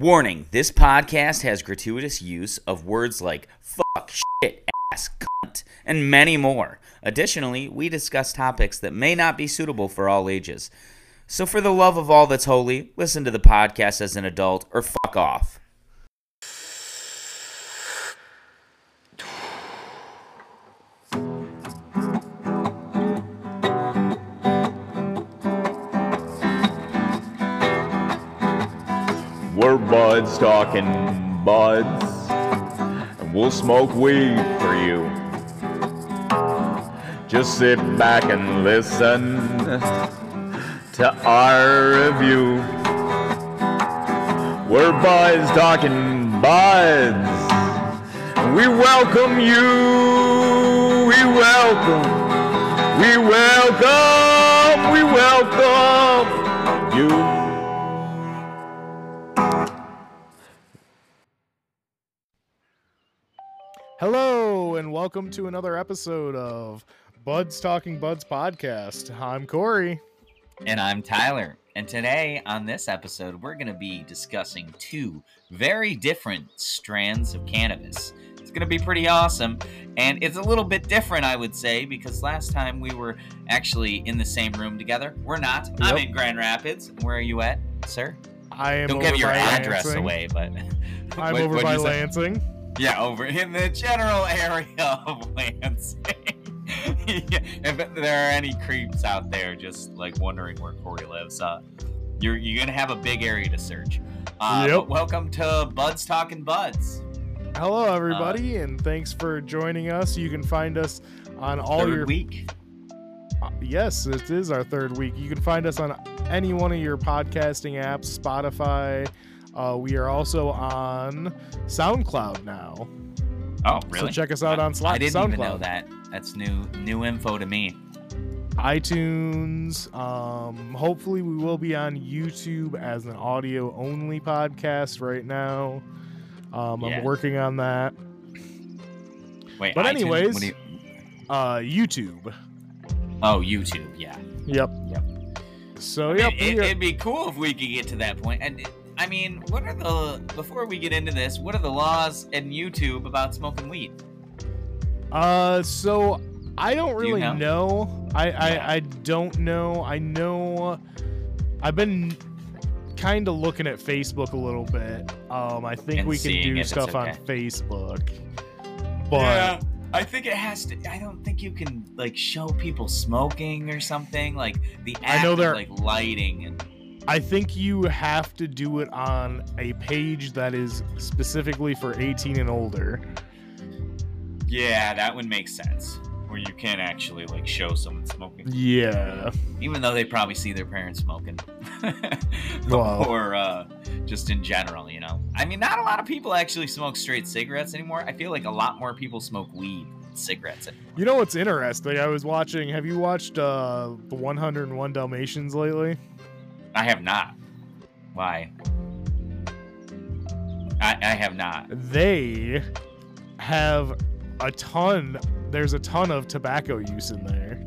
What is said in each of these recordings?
Warning this podcast has gratuitous use of words like fuck, shit, ass, cunt, and many more. Additionally, we discuss topics that may not be suitable for all ages. So, for the love of all that's holy, listen to the podcast as an adult or fuck off. Buds talking buds, and we'll smoke weed for you. Just sit back and listen to our review. We're buds talking buds, and we welcome you. We welcome, we welcome, we welcome you. Welcome to another episode of Buds Talking Buds podcast. I'm Corey. And I'm Tyler. And today on this episode, we're going to be discussing two very different strands of cannabis. It's going to be pretty awesome. And it's a little bit different, I would say, because last time we were actually in the same room together. We're not. I'm in Grand Rapids. Where are you at, sir? I am Don't give your address Lansing. away, but. I'm What- over by Lansing. say? Yeah, over in the general area of Lansing. yeah, if there are any creeps out there just like wondering where Corey lives, uh, you're you're gonna have a big area to search. Uh, Yep. welcome to Buds Talking Buds. Hello, everybody, and thanks for joining us. You can find us on all Third your week. Uh, yes, it is our third week. You can find us on any one of your podcasting apps, Spotify. Uh, we are also on SoundCloud now. Oh, really? So check us out I- on Slack. I didn't SoundCloud. even know that. That's new new info to me. iTunes. Um, hopefully, we will be on YouTube as an audio only podcast right now. Um, Yeah. I'm working on that. Wait, But iTunes? anyways- you- Uh, YouTube. oh, YouTube. Yeah. Yep. Yep. So mean, it, are- it'd be cool if we could get to that point. And I mean, what are the before we get into this? What are the laws in YouTube about smoking weed? Uh, so I don't Do you really know? know. I, I I don't know. I know. I've been kind of looking at Facebook a little bit. Um, I think And we can do stuff on. Facebook, but yeah, I think it has to. I don't think you can like show people smoking or something like the act I know of, like lighting and I think you have to do it on a page that is specifically for 18 and older. yeah, that would make sense. Where you can't actually like show someone smoking, Yeah. even though they probably see their parents smoking, Wow. or uh, just in general, you know. I mean, not a lot of people actually smoke straight cigarettes anymore. I feel like a lot more people smoke weed cigarettes anymore. You know what's interesting? I was watching. Have you watched uh, the 101 Dalmatians lately? I have not. Why? I, I have not. they have a ton there's a ton of tobacco use in there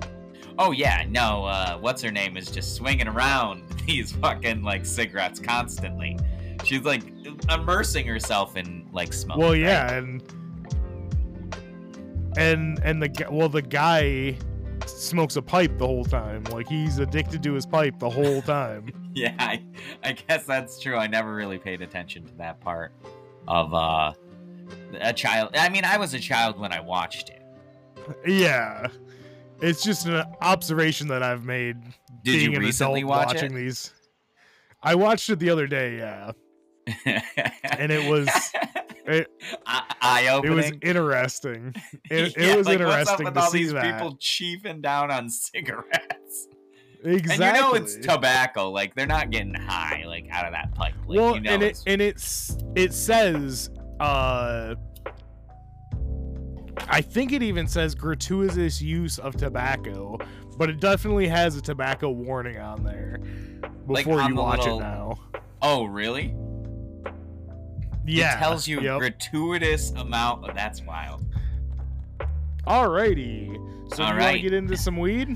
Oh yeah, no. Uh, what's her name is just swinging around these fucking like cigarettes constantly. She's like immersing herself in like smoke. well right? yeah and and and the well the guy smokes a pipe the whole time like he's addicted to his pipe the whole time yeah. I, I guess that's true. I never really paid attention to that part of uh a child. I mean, I was a child when I watched it. yeah it's just an observation that i've made Did being you an recently watch watching these i watched it the other day yeah and it was it, eye it was interesting it, Yeah, it was like, what's up interesting with to all see these that people chiefing down on cigarettes. exactly And you know it's tobacco. Like they're not getting high like out of that pipe. Like, well you know and it and it's it says uh i think it even says gratuitous use of tobacco but it definitely has a tobacco warning on there Like, before on you the watch little- it now oh really? Yeah It tells you yep. gratuitous amount. Of, that's wild. alrighty so do you want to get into some weed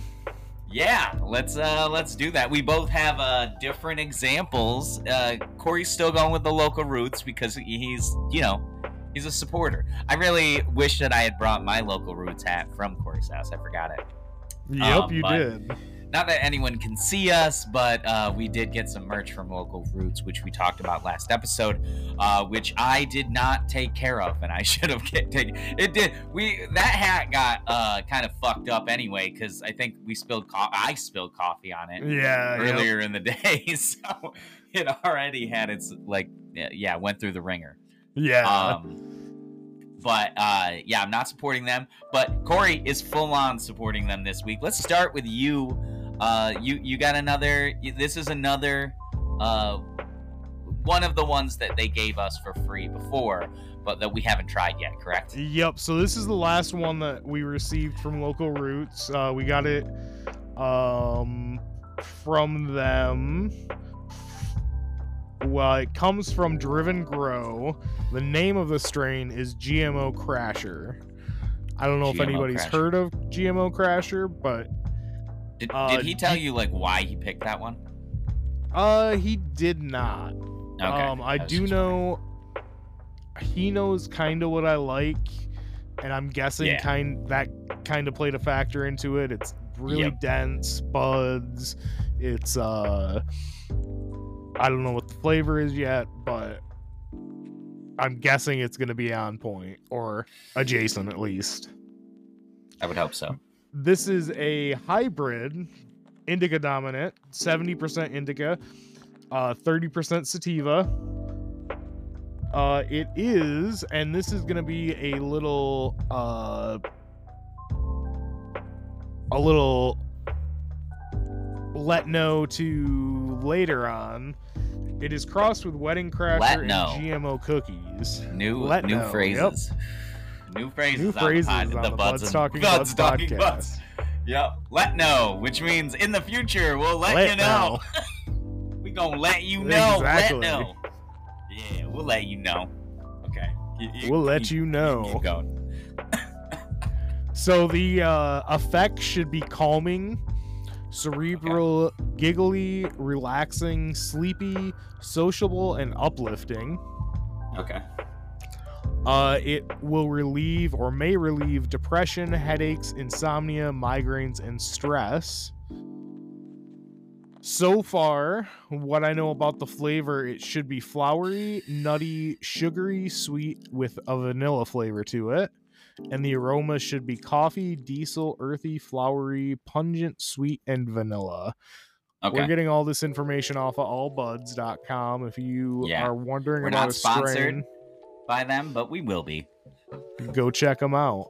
Yeah, let's uh let's do that. We both have uh different examples. Uh Corey's still going with the local roots because he's you know he's a supporter. I really wish that I had brought my local roots hat from Corey's house. I forgot it. Yep, Um, you did. Not that anyone can see us, but uh, we did get some merch from Local Roots, which we talked about last episode, uh, which I did not take care of, and I should have taken. It did. We that hat got uh, kind of fucked up anyway because I think we spilled. Co- I spilled coffee on it Yeah. yep. earlier in the day, so it already had its like yeah, yeah went through the ringer. Yeah. Um, but uh, yeah, I'm not supporting them. But Corey is full on supporting them this week. Let's start with you. Uh, you you got another. This is another uh, one of the ones that they gave us for free before, but that we haven't tried yet. Correct? Yep. So this is the last one that we received from Local Roots. Uh, we got it um, from them. Well, it comes from Driven Grow. The name of the strain is GMO Crasher. I don't know if anybody's Crasher. heard of GMO Crasher, but Did, Uh, did he tell you like why he picked that one? uh, he did not. Okay. Um, I, do know he knows kind of what I like, and I'm guessing Yeah. kind that kind of played a factor into it. It's really Yep. dense buds. It's uh, I don't know what the flavor is yet, but I'm guessing it's gonna be on point or adjacent at least. I would hope so. This is a hybrid indica dominant, 70% indica, uh, 30% sativa. Uh, it is, and this is gonna be a little, uh, a little let know to later on. It is crossed with Wedding Crasher and. GMO cookies. New new know, yep. Phrases. New phrases. New on phrases the, pod, on the the Buds, Buds Talking Buds Buds Talking podcast. Buds. Yep. Let know, which means in the future we'll let, Let you know. we gonna let you know. Exactly. Let know. Yeah, we'll let you know. Okay. You- We'll let you Keep know. going. So the uh, effect should be calming, cerebral, giggly, relaxing, sleepy, sociable, and uplifting. Okay. Uh, it will relieve or may relieve depression, headaches, insomnia, migraines, and stress. So far, what I know about the flavor, it should be flowery, nutty, sugary, sweet with a vanilla flavor to it. And the aroma should be coffee, diesel, earthy, flowery, pungent, sweet, and vanilla. Okay. We're getting all this information off of allbuds.com. If you Yeah. are wondering We're about not a strain, sponsored. By them, but we will be. go check them out.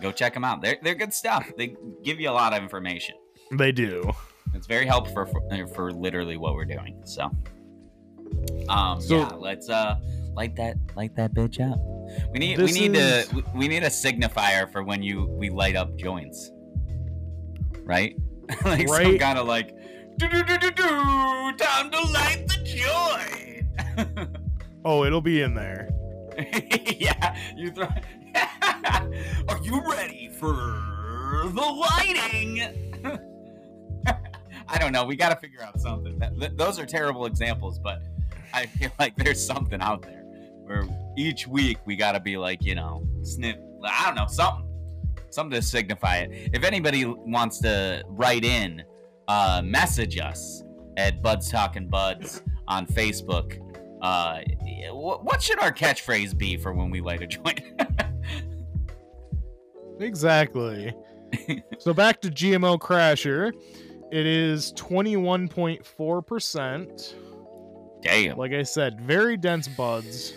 Go check them out. They're they're good stuff. They give you a lot of information. They do. It's very helpful for, for literally what we're doing. So, um, So- yeah, let's uh light that light that bitch up. We need we need is- to we- need a signifier for when you we light up joints, right? like some kind of like do do do do do time to light the joint. Oh, it'll be in there. yeah, you throw. Are you ready for the lighting? I don't know. We got to figure out something. That, th- those are terrible examples, but I feel like there's something out there where each week we got to be like, you know, snip. I don't know, something, something to signify it. If anybody wants to write in, uh, message us at Buds Talking Buds on Facebook. Uh, what should our catchphrase be for when we light a joint? Exactly. so back to GMO Crasher. It is 21.4%. Damn. Like I said, very dense buds.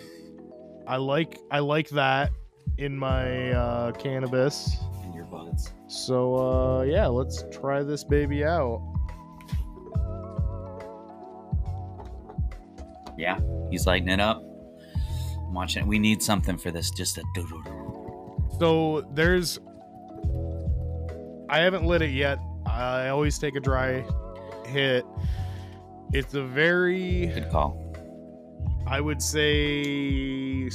I like I like that in my uh, cannabis. in your buds. So uh, yeah, let's try this baby out. Yeah, he's lighting it up. I'm watching it. We need something for this. Just a doo doo doo. So there's I haven't lit it yet. I always take a dry hit. It's a very Good call. I would say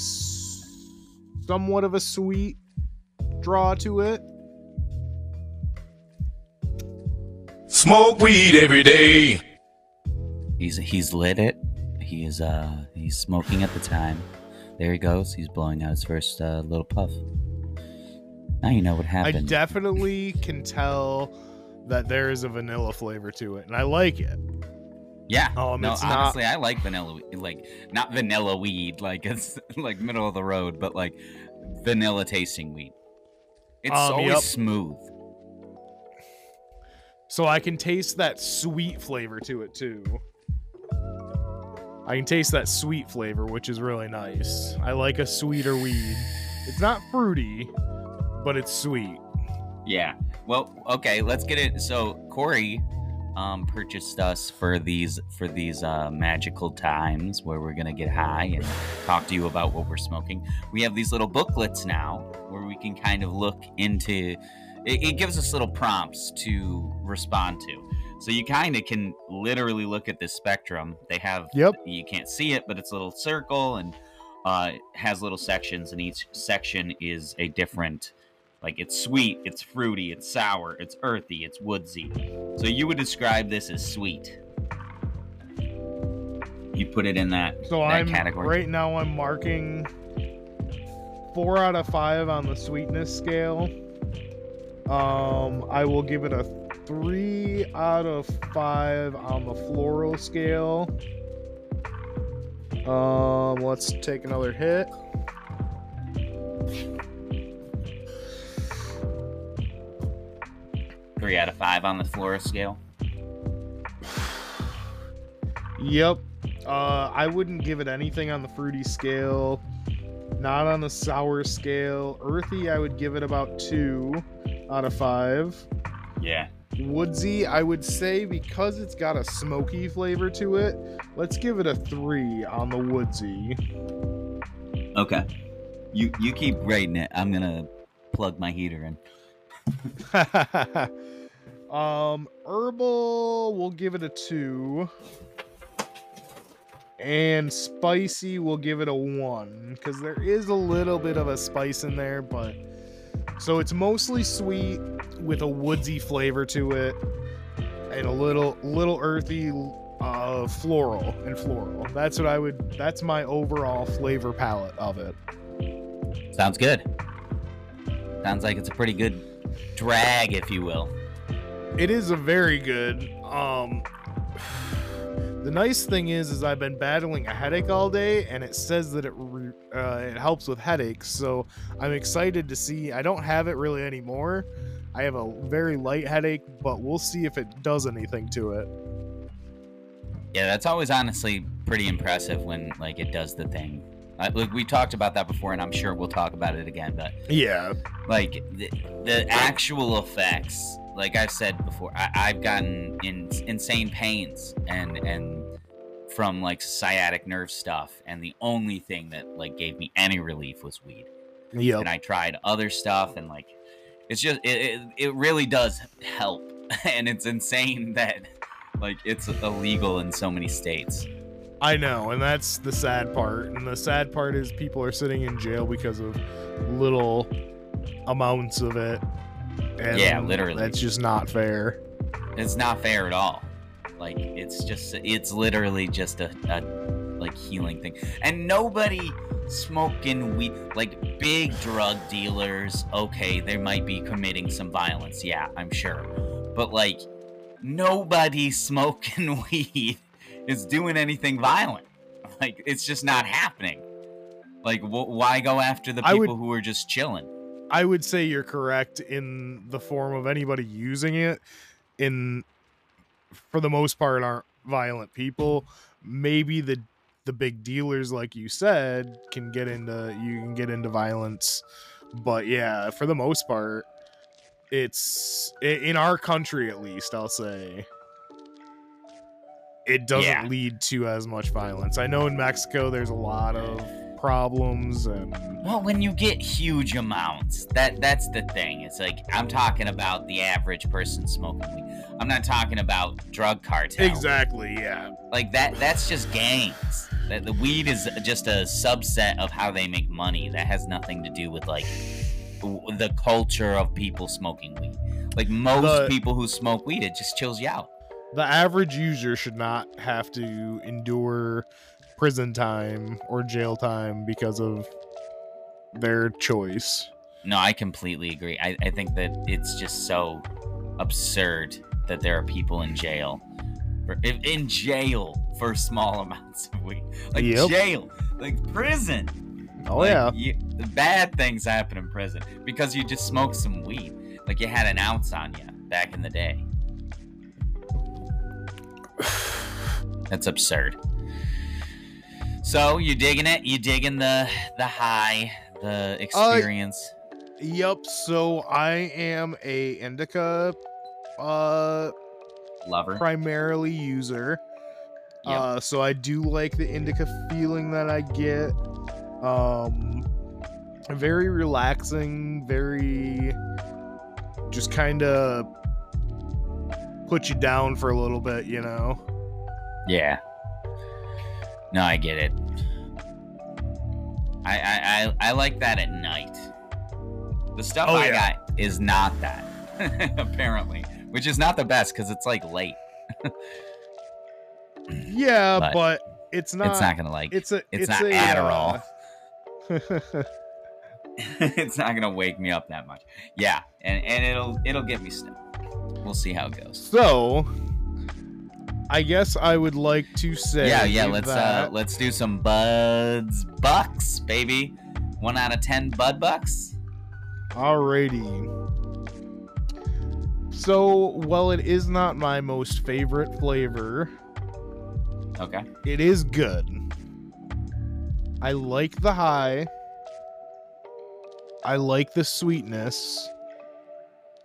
somewhat of a sweet draw to it. Smoke weed every day. He's he's lit it. He is uh he's smoking at the time. There he goes. He's blowing out his first uh, little puff. Now you know what happened. I definitely can tell that there is a vanilla flavor to it, and I like it. yeah. Um, no, it's not- honestly, I like vanilla. Like not vanilla weed, like it's like middle of the road, but like vanilla tasting weed. It's Um, always yep. smooth. So I can taste that sweet flavor to it too. I can taste that sweet flavor, which is really nice. I like a sweeter weed. It's not fruity, but it's sweet. Yeah. Well, okay, let's get it. So Corey um, purchased us for these for these uh, magical times where we're gonna get high and talk to you about what we're smoking. We have these little booklets now where we can kind of look into. It, it gives us little prompts to respond to. So you kind of can literally look at this spectrum. They have Yep. you can't see it, but it's a little circle and uh, has little sections, and each section is a different. Like it's sweet, it's fruity, it's sour, it's earthy, it's woodsy. So you would describe this as sweet. You put it in that So that I'm category. right now I'm marking four out of five on the sweetness scale. Um, I will give it a three out of five on the floral scale. Um, let's take another hit. Three out of five on the floral scale. Yep. Uh, I wouldn't give it anything on the fruity scale. Not on the sour scale. Earthy, I would give it about two out of five. Yeah. Woodsy, I would say because it's got a smoky flavor to it, let's give it a three on the woodsy. Okay. You you keep rating it. I'm gonna plug my heater in. um, herbal, we'll give it a two. And spicy, we'll give it a one because there is a little bit of a spice in there, but so it's mostly sweet with a woodsy flavor to it, and a little little earthy, uh, floral and floral. That's what I would. That's my overall flavor palette of it. Sounds good. Sounds like it's a pretty good drag, if you will. It is a very good. Um, the nice thing is, is I've been battling a headache all day, and it says that it re- uh, it helps with headaches. So I'm excited to see. I don't have it really anymore. I have a very light headache, but we'll see if it does anything to it. Yeah, that's always honestly pretty impressive when like it does the thing. Like we talked about that before, and I'm sure we'll talk about it again. But Yeah, like the, the actual effects, like I've said before, I, I've gotten in insane pains and and from like sciatic nerve stuff, and the only thing that like gave me any relief was weed. yep. and I tried other stuff and like it's just it, it, it really does help and it's insane that like it's illegal in so many states. I know, and that's the sad part. And the sad part is people are sitting in jail because of little amounts of it. And Yeah, literally. That's just not fair. It's not fair at all. Like it's just it's literally just a, a like healing thing. And nobody smoking weed like big drug dealers, okay, they might be committing some violence, yeah, I'm sure. But like nobody smoking weed is doing anything violent. Like it's just not happening. Like wh- why go after the I would- people who are just chilling? I would say you're correct in the form of anybody using it in for the most part aren't violent people. Maybe the the big dealers like you said can get into you can get into violence. But yeah, for the most part it's in our country at least, I'll say it doesn't Yeah. lead to as much violence. I know in Mexico there's a lot of problems and Well, when you get huge amounts, that that's the thing. It's like I'm talking about the average person smoking weed. I'm not talking about drug cartel. Exactly, yeah. Like that that's just gangs. That the weed is just a subset of how they make money. That has nothing to do with like the culture of people smoking weed. Like most The- people who smoke weed, it just chills you out. the average user should not have to endure prison time or jail time because of their choice. No, I completely agree. I, I think that it's just so absurd that there are people in jail, for, in- jail for small amounts of weed. Like Yep. jail, like prison. Oh Like, yeah. you, bad things happen in prison because you just smoked some weed. Like you had an ounce on you back in the day. That's absurd. So you digging it? You digging the the high, the experience? Yep. So I am a indica uh Lover. primarily user. Yep. Uh so I do like the indica feeling that I get. Um very relaxing, very just kind of put you down for a little bit, you know. Yeah. No, I get it. I I I, I like that at night. The stuff Oh, I yeah. got is not that, apparently, which is not the best because it's like late. Yeah, But but, it's not it's not gonna like. it's a it's it's, not a, Adderall. uh, it's not gonna wake me up that much. Yeah, and and it'll it'll get me stoned. We'll see how it goes. so I guess I would like to say Yeah, yeah. Let's uh let's do some buds bucks, baby. One out of ten bud bucks. Alrighty. So, while it is not my most favorite flavor, Okay. it is good. I like the high. I like the sweetness.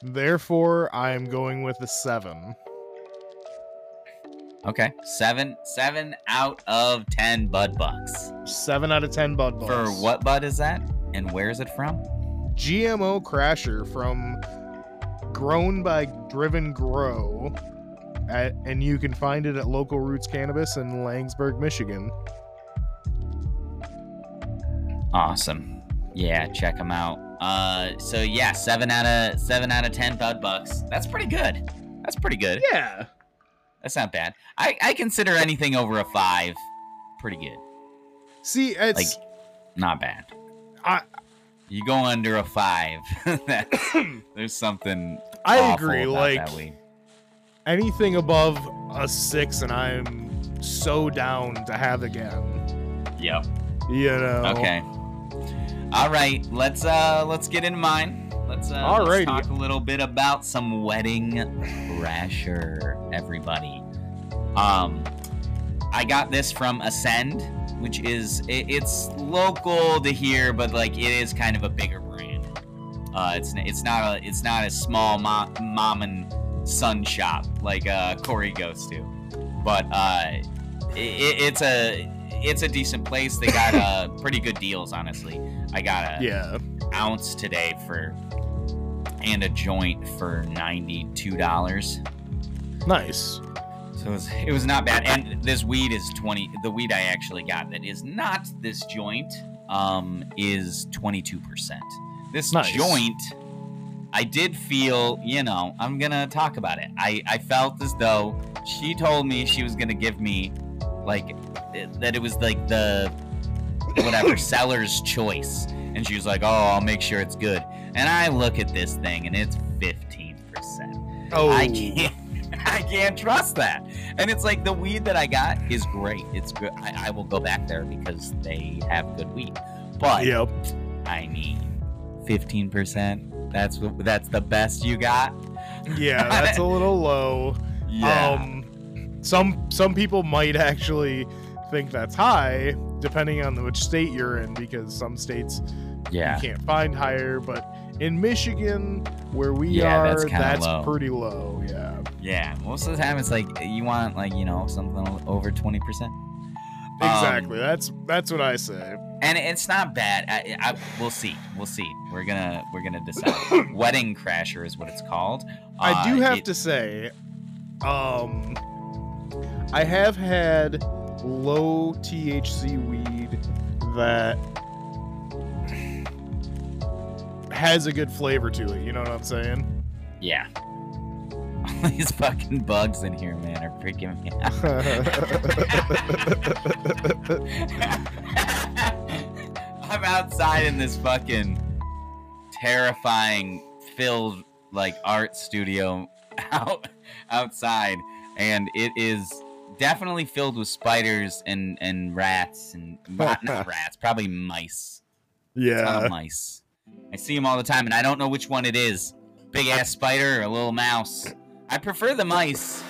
Therefore, I am going with a 7. Okay. Seven seven out of ten bud bucks. 7 out of 10 Bud Bucks. For what bud is that? And where is it from? GMO Crasher from Grown by Driven Grow. At, and you can find it at Local Roots Cannabis in Laingsburg, Michigan. Awesome. Yeah, check them out. Uh, so yeah, seven out of seven out of ten bud bucks. That's pretty good. That's pretty good. Yeah. That's not bad. I I consider anything over a five pretty good. See, it's Like, not bad. I You go under a five. there's something. I agree. Like anything above a six, and I'm so down to have again. Yep. You know. Okay. All right. Let's uh let's get into mine. Let's uh let's talk a little bit about some wedding crasher, everybody. Um, I got this from Ascend, which is it, it's local to here, but like it is kind of a bigger brand. Uh, it's it's not a it's not a small mom, mom and son shop like uh Corey goes to, but uh, it, it's a it's a decent place. They got uh pretty good deals, honestly. I got a Yeah. ounce today for and a joint for ninety two dollars. Nice. So it was, it was not bad. And this weed is 20. The weed I actually got that is not this joint um, is 22%. This Nice. joint, I did feel, you know, I'm going to talk about it. I, I felt as though she told me she was going to give me, like, that it was like the, whatever, seller's choice. And she was like, oh, I'll make sure it's good. And I look at this thing and it's 15%. Oh. I can't. I can't trust that. And it's like the weed that I got is great. It's good. I, I will go back there because they have good weed. But Yep. I mean, fifteen percent. That's. That's the best you got. Yeah, that's a little low. Um, some some people might actually think that's high, depending on which state you're in, because some states yeah. you can't find higher. But in Michigan, where we Yeah, are, that's that's, low. pretty low. Yeah, Yeah. Most of the time, it's like you want like you know something over twenty percent. exactly. Um, that's that's what I say. and it's not bad. I, I, we'll see. We'll see. We're gonna we're gonna decide. Wedding Crasher is what it's called. I do Uh, have it- to say, um, I have had low THC weed that has a good flavor to it. You know what I'm saying? Yeah. All These fucking bugs in here, man, are freaking me out. I'm outside in this fucking terrifying filled like art studio out outside and it is definitely filled with spiders and and rats and not, not rats probably mice yeah. of mice i see them all the time and i don't know which one it is big ass spider or a little mouse i prefer the mice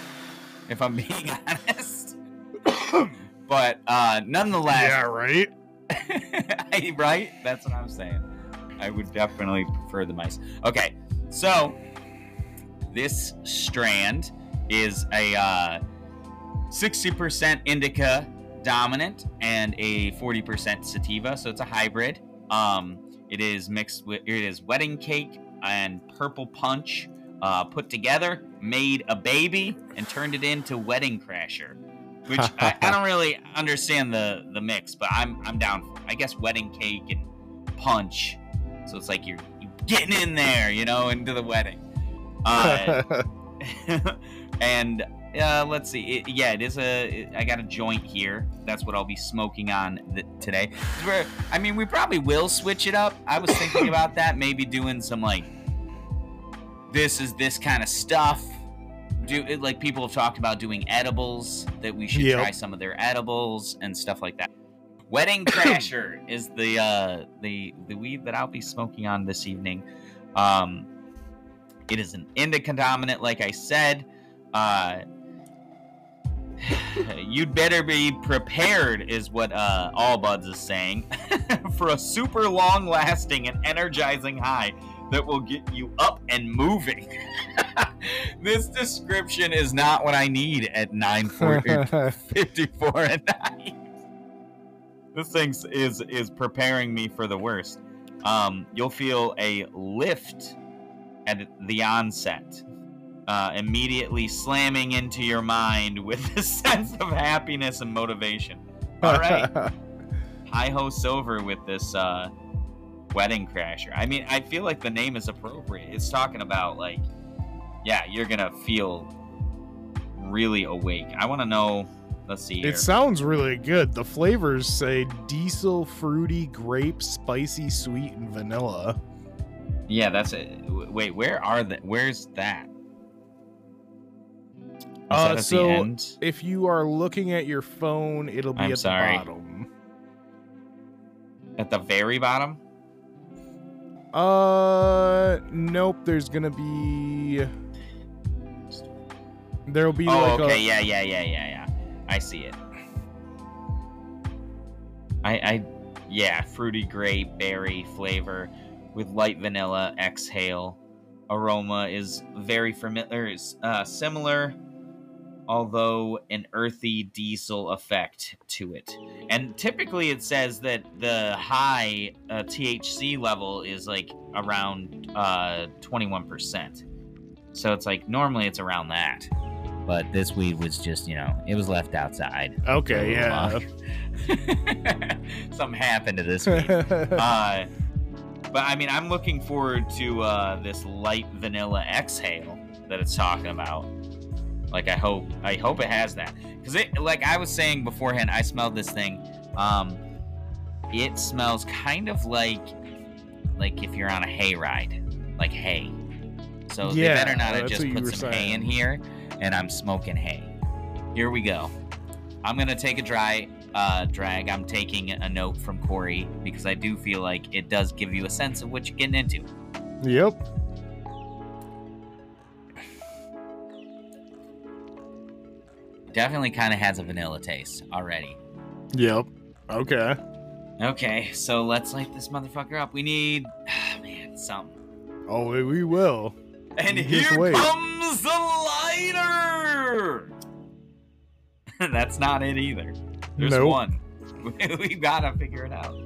if i'm being honest but uh nonetheless Yeah, right? right? That's what I'm saying. I would definitely prefer the mice. Okay, so this strand is a uh, 60% indica dominant and a 40% sativa, so it's a hybrid. Um, it is mixed with it is wedding cake and purple punch uh, put together, made a baby, and turned it into wedding crasher. Which I, I don't really understand the the mix, but I'm I'm down for. It. I guess wedding cake and punch, so it's like you're, you're getting in there, you know, into the wedding. Uh, and uh, let's see, it, yeah, it is a. It, I got a joint here. That's what I'll be smoking on th- today. I mean, we probably will switch it up. I was thinking about that, maybe doing some like this is this kind of stuff. Do it like people have talked about doing edibles that we should Yep. try some of their edibles and stuff like that. Wedding Crasher is the uh, the the weed that I'll be smoking on this evening. Um, it is an indica dominant, like I said. Uh, you'd better be prepared, is what uh, All Buds is saying, for a super long lasting and energizing high that will get you up and moving. this description is not what I need at 9:40 54 at night. This thing is is preparing me for the worst. Um, you'll feel a lift at the onset, uh, immediately slamming into your mind with a sense of happiness and motivation. All right, high hosts over with this uh, wedding crasher. I mean, I feel like the name is appropriate. It's talking about like, yeah, you're gonna feel really awake. I want to know. Let's see here. It sounds really good. The flavors say diesel, fruity, grape, spicy, sweet, and vanilla. Yeah, that's it. Wait, where are the? Where's that? Uh, so-? If you are looking at your phone, it'll be I'm at sorry. the bottom. At the very bottom? Uh, nope. There's gonna be. There'll be Oh, like okay. a. Yeah, yeah, yeah, yeah, yeah. I see it. I, I, yeah, fruity grape berry flavor with light vanilla exhale. Aroma is very familiar, is uh, similar, although an earthy diesel effect to it. And typically, it says that the high uh, THC level is like around uh, 21%. So it's like normally it's around that. But this weed was just, you know, it was left outside. Okay, yeah. Something happened to this weed. uh, but I mean, I'm looking forward to uh, this light vanilla exhale that it's talking about. Like, I hope, I hope it has that because it, like I was saying beforehand, I smelled this thing. Um, it smells kind of like, like if you're on a hay ride, like hay. So they Yeah, better not have just put some hay in here, and I'm smoking hay. Here we go. I'm gonna take a dry uh, drag. I'm taking a note from Corey because I do feel like it does give you a sense of what you're getting into. yep. Definitely kind of has a vanilla taste already. Yep. Okay. Okay, so let's light this motherfucker up. We need, ah, man, something. Oh, we- we will. And Just here wait. comes the lighter. That's not it either. There's Nope. one. we gotta figure it out.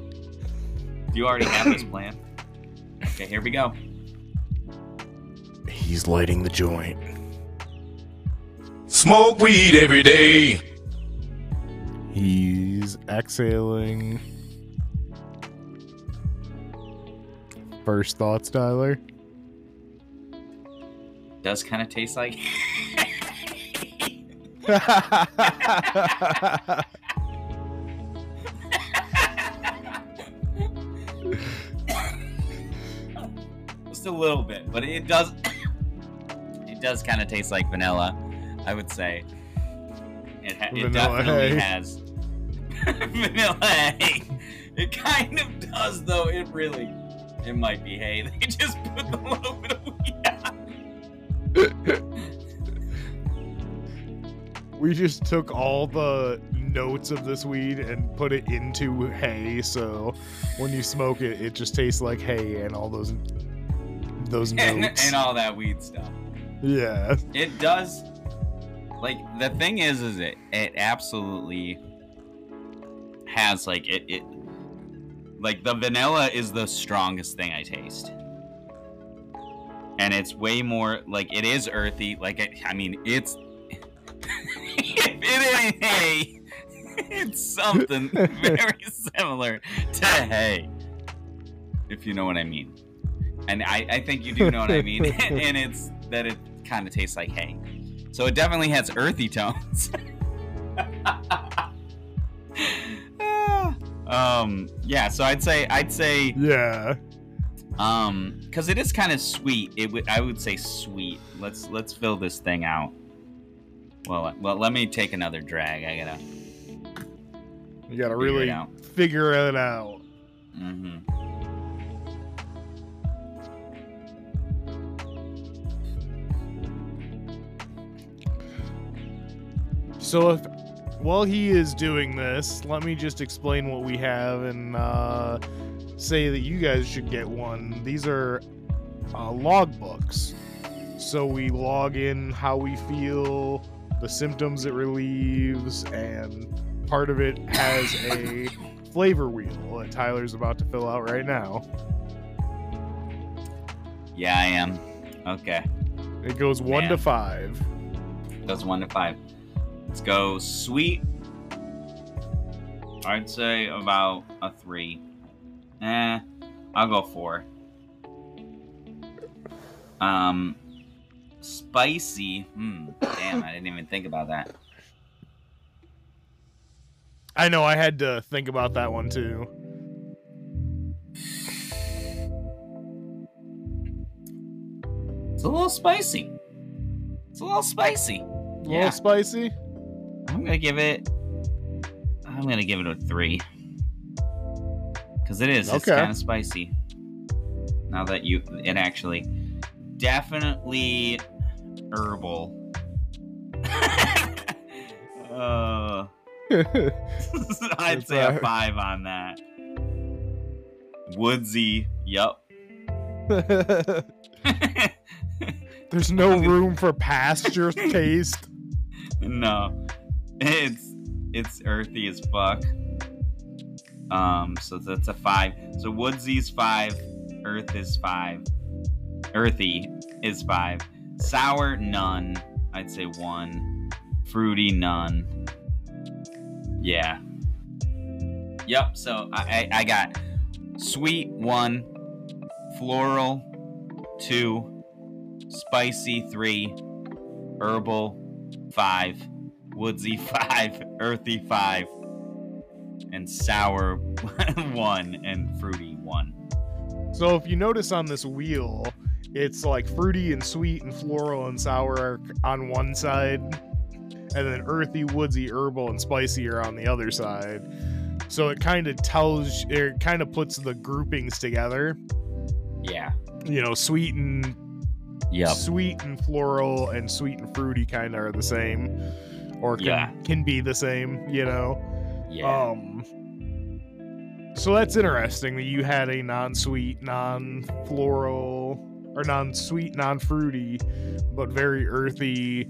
Do you already have this plan? Okay, here we go. He's lighting the joint. Smoke weed every day. He's exhaling. First thoughts, Tyler? Does kind of taste like Just a little bit, but it does. It does kind of taste like vanilla, I would say. It, ha- it definitely hay. has vanilla hay. It kind of does, though. It really, it might be hay. They just put a little bit of weed on. we just took all the notes of this weed and put it into hay, so when you smoke it, it just tastes like hay and all those those and, notes. and all that weed stuff. yeah. It does. Like the thing is, is it it absolutely has like it it like the vanilla is the strongest thing I taste, and it's way more like it is earthy. Like it, I mean, it's if it ain't hay, it's something very similar to hay, if you know what I mean. And I, I think you do know what I mean. and it's that it kind of tastes like hay. So it definitely has earthy tones. um yeah, so I'd say I'd say Yeah. um cuz it is kind of sweet. It would I would say sweet. Let's let's fill this thing out. Well, well, let me take another drag. I got to You gotta Figure it really out. figure it out. Mhm. So if while he is doing this, let me just explain what we have and uh, say that you guys should get one. These are uh, log books. So we log in how we feel, the symptoms it relieves, and part of it has a flavor wheel that Tyler's about to fill out right now. Yeah, I am. Okay. It goes one to Man. five. Goes one to five. Let's go sweet. I'd say about a three. Eh, I'll go four. Um, spicy. Hmm. Damn, I didn't even think about that. I know I had to think about that one too. It's a little spicy. It's a little spicy. A little Yeah. spicy. I'm gonna give it. I'm gonna give it a three. Cause it is. It's kind of spicy. Now that you, it actually, definitely herbal. uh, I'd say a a- five on that. Woodsy. Yup. There's no room for pasture taste. no, it's it's earthy as fuck. Um, so that's a five. So Woodsy's five, Earth is five, Earthy is five, sour none. I'd say one, fruity none. Yeah. Yep. So I I, I got sweet one, floral two, spicy three, herbal five, woodsy five, earthy five, and sour one, and fruity one. So if you notice on this wheel, it's like fruity and sweet and floral and sour are on one side, and then earthy, woodsy, herbal, and spicy are on the other side. So it kind of tells, it kind of puts the groupings together. Yeah. You know, sweet and yeah, sweet and floral and sweet and fruity kind of are the same, or can, Yeah. can be the same. You know. Yeah. Um. So that's interesting that you had a non-sweet, non-floral, or non-sweet, non-fruity, but very earthy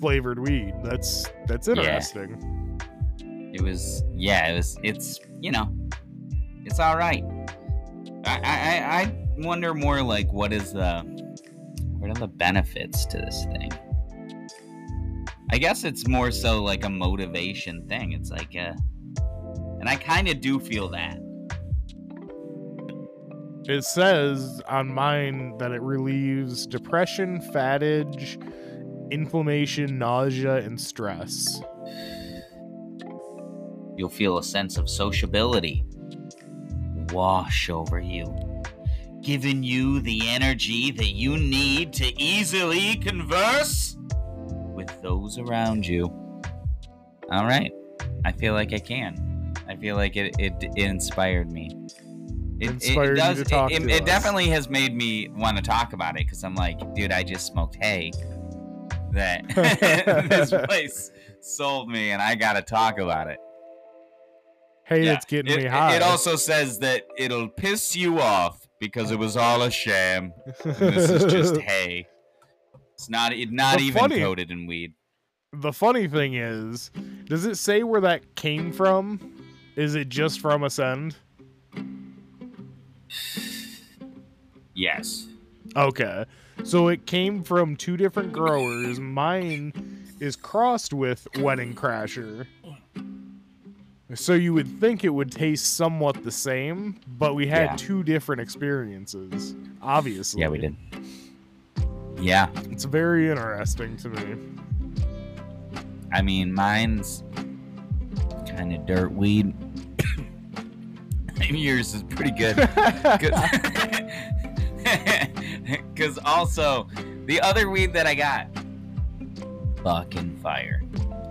flavored weed. That's that's Yeah. interesting. it was. Yeah. It was. It's. You know. It's all right. I. I. I I wonder more like what is the. What are the benefits to this thing? I guess it's more so like a motivation thing. It's like a. And I kind of do feel that. It says on mine that it relieves depression, fatige, inflammation, nausea, and stress. You'll feel a sense of sociability wash over you, giving you the energy that you need to easily converse those around you. All right. I feel like I can. I feel like it, it, it inspired me. It, Inspired you to talk it, to it us. definitely has made me want to talk about it because I'm like, dude, I just smoked hay. That this place sold me, and I got to talk about it. Hey, Yeah, it's getting it, me it- high. It also says that it'll piss you off because it was all a sham. This is just hay. It's not it not The even funny- coated in weed. the funny thing is, does it say where that came from? Is it just from Ascend? Yes. Okay. So it came from two different growers. Mine is crossed with Wedding Crasher. So you would think it would taste somewhat the same, but we had Yeah. two different experiences. Obviously. Yeah, we did. Yeah. It's very interesting to me. I mean, mine's kind of dirt weed. and yours is pretty good. Because also, the other weed that I got, fucking fire.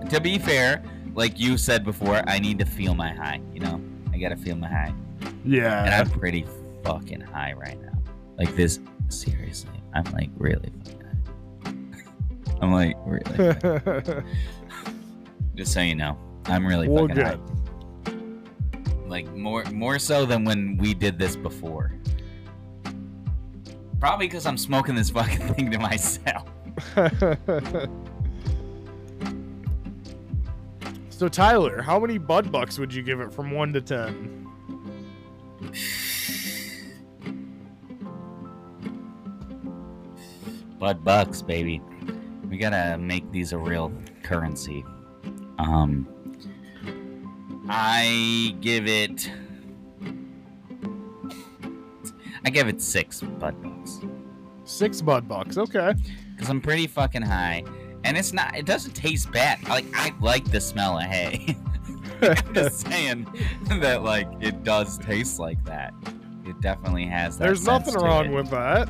To be fair, like you said before, I need to feel my high. You know, I gotta feel my high, Yeah. and. I'm pretty fucking high right now. Like this, seriously, I'm like really. I'm like really. Just so you know, I'm really well, fucking high. good. Like more more so than when we did this before. Probably because I'm smoking this fucking thing to myself. so Tyler, how many bud bucks would you give it from one to ten? Bud bucks, baby. We gotta make these a real currency. Um, I give it. I give it six bud bucks Six bud bucks. Okay. because I'm pretty fucking high, and it's not. It doesn't taste bad. Like I like the smell of hay. I'm just saying that like it does taste like that. It definitely has that. There's nothing wrong it. with that.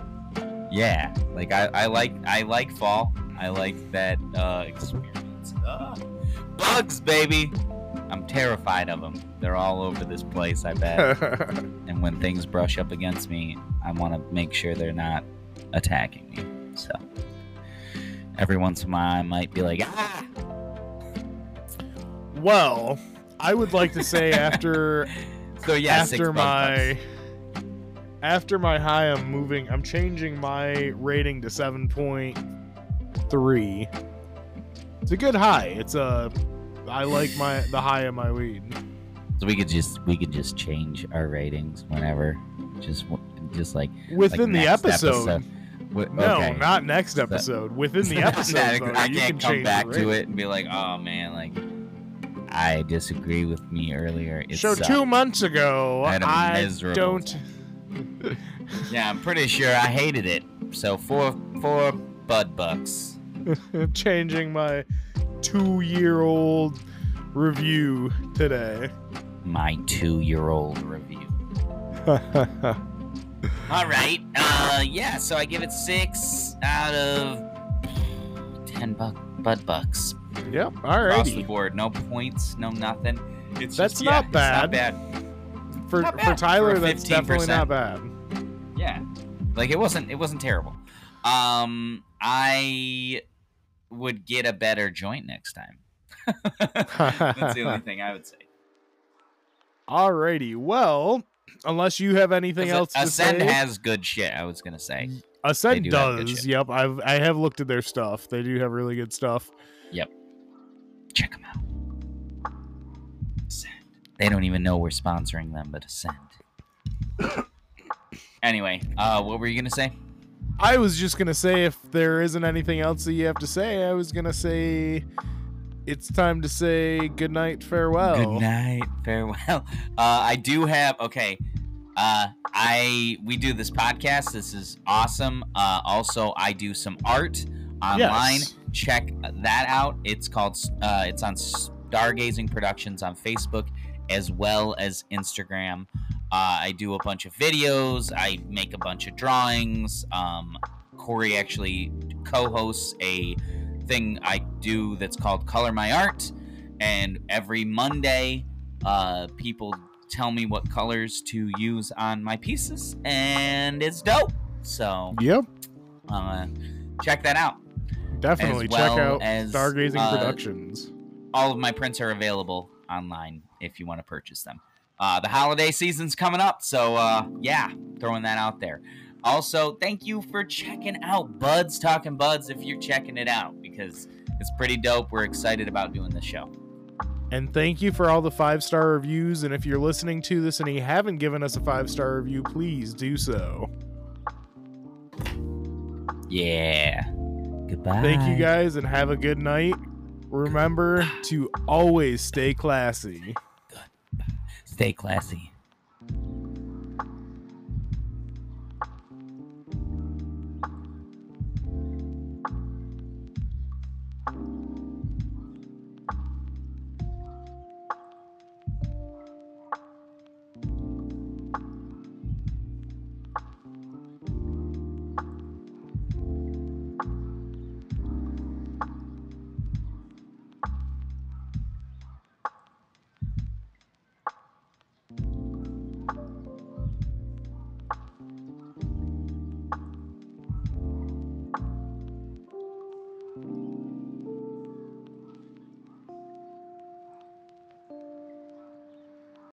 Yeah, like I, I like I like fall. I like that uh, experience. Ah, bugs, baby. I'm terrified of them. They're all over this place. I bet. and when things brush up against me, I want to make sure they're not attacking me. So every once in a while, I might be like, ah. well, I would like to say after So yeah, after my. bucks. After my high i'm moving i'm changing my rating to 7.3 it's a good high. It's a i like my the high of my weed. So we could just we could just change our ratings whenever, just just like like within the next episode, Wi- no okay. not next episode. Within the episode though, I can't can come back to it and be like, oh man, like I disagree with me earlier. It so sucked." two months ago I had a i miserable- don't Yeah, I'm pretty sure I hated it. So four four bud bucks. changing my two-year-old review today My two year old review. All right. Uh, yeah. So I give it six out of ten buck bud bucks yep All right. across the board. No points. No nothing. It's That's just, not yeah, bad. It's not bad. For Not for. Tyler, For a that's definitely not bad. Yeah. Like it wasn't it wasn't terrible. Um I would get a better joint next time. That's the only thing I would say. Alrighty, well, unless you have anything else to say. Ascend say, has good shit, I was gonna say. Ascend do does. Yep, I've I have looked at their stuff. They do have really good stuff. Yep, check them out. Ascend. They don't even know we're sponsoring them, but Ascend. anyway, uh what were you gonna say? I was just gonna say if there isn't anything else that you have to say, I was gonna say it's time to say good night, farewell. Good night, farewell. Uh, I do have okay. Uh, I we do this podcast. This is awesome. Uh, also, I do some art online. Yes. check that out. It's called uh, it's on Stargazing Productions on Facebook as well as Instagram. Uh, I do a bunch of videos. I make a bunch of drawings. Um, Corey actually co-hosts a thing I do that's called Color My Art, and every Monday, uh, people tell me what colors to use on my pieces, and it's dope. So, Yep. uh, check that out. Definitely check out as, Stargazing uh, Productions. all of my prints are available online if you want to purchase them. Uh, the holiday season's coming up, so uh, yeah, throwing that out there. Also, thank you for checking out Buds Talking Buds if you're checking it out because it's pretty dope. We're excited about doing this show. And thank you for all the five star reviews. And if you're listening to this and you haven't given us a five star review, please do so. Yeah. Goodbye. Thank you guys and have a good night. Remember to always stay classy. Stay classy.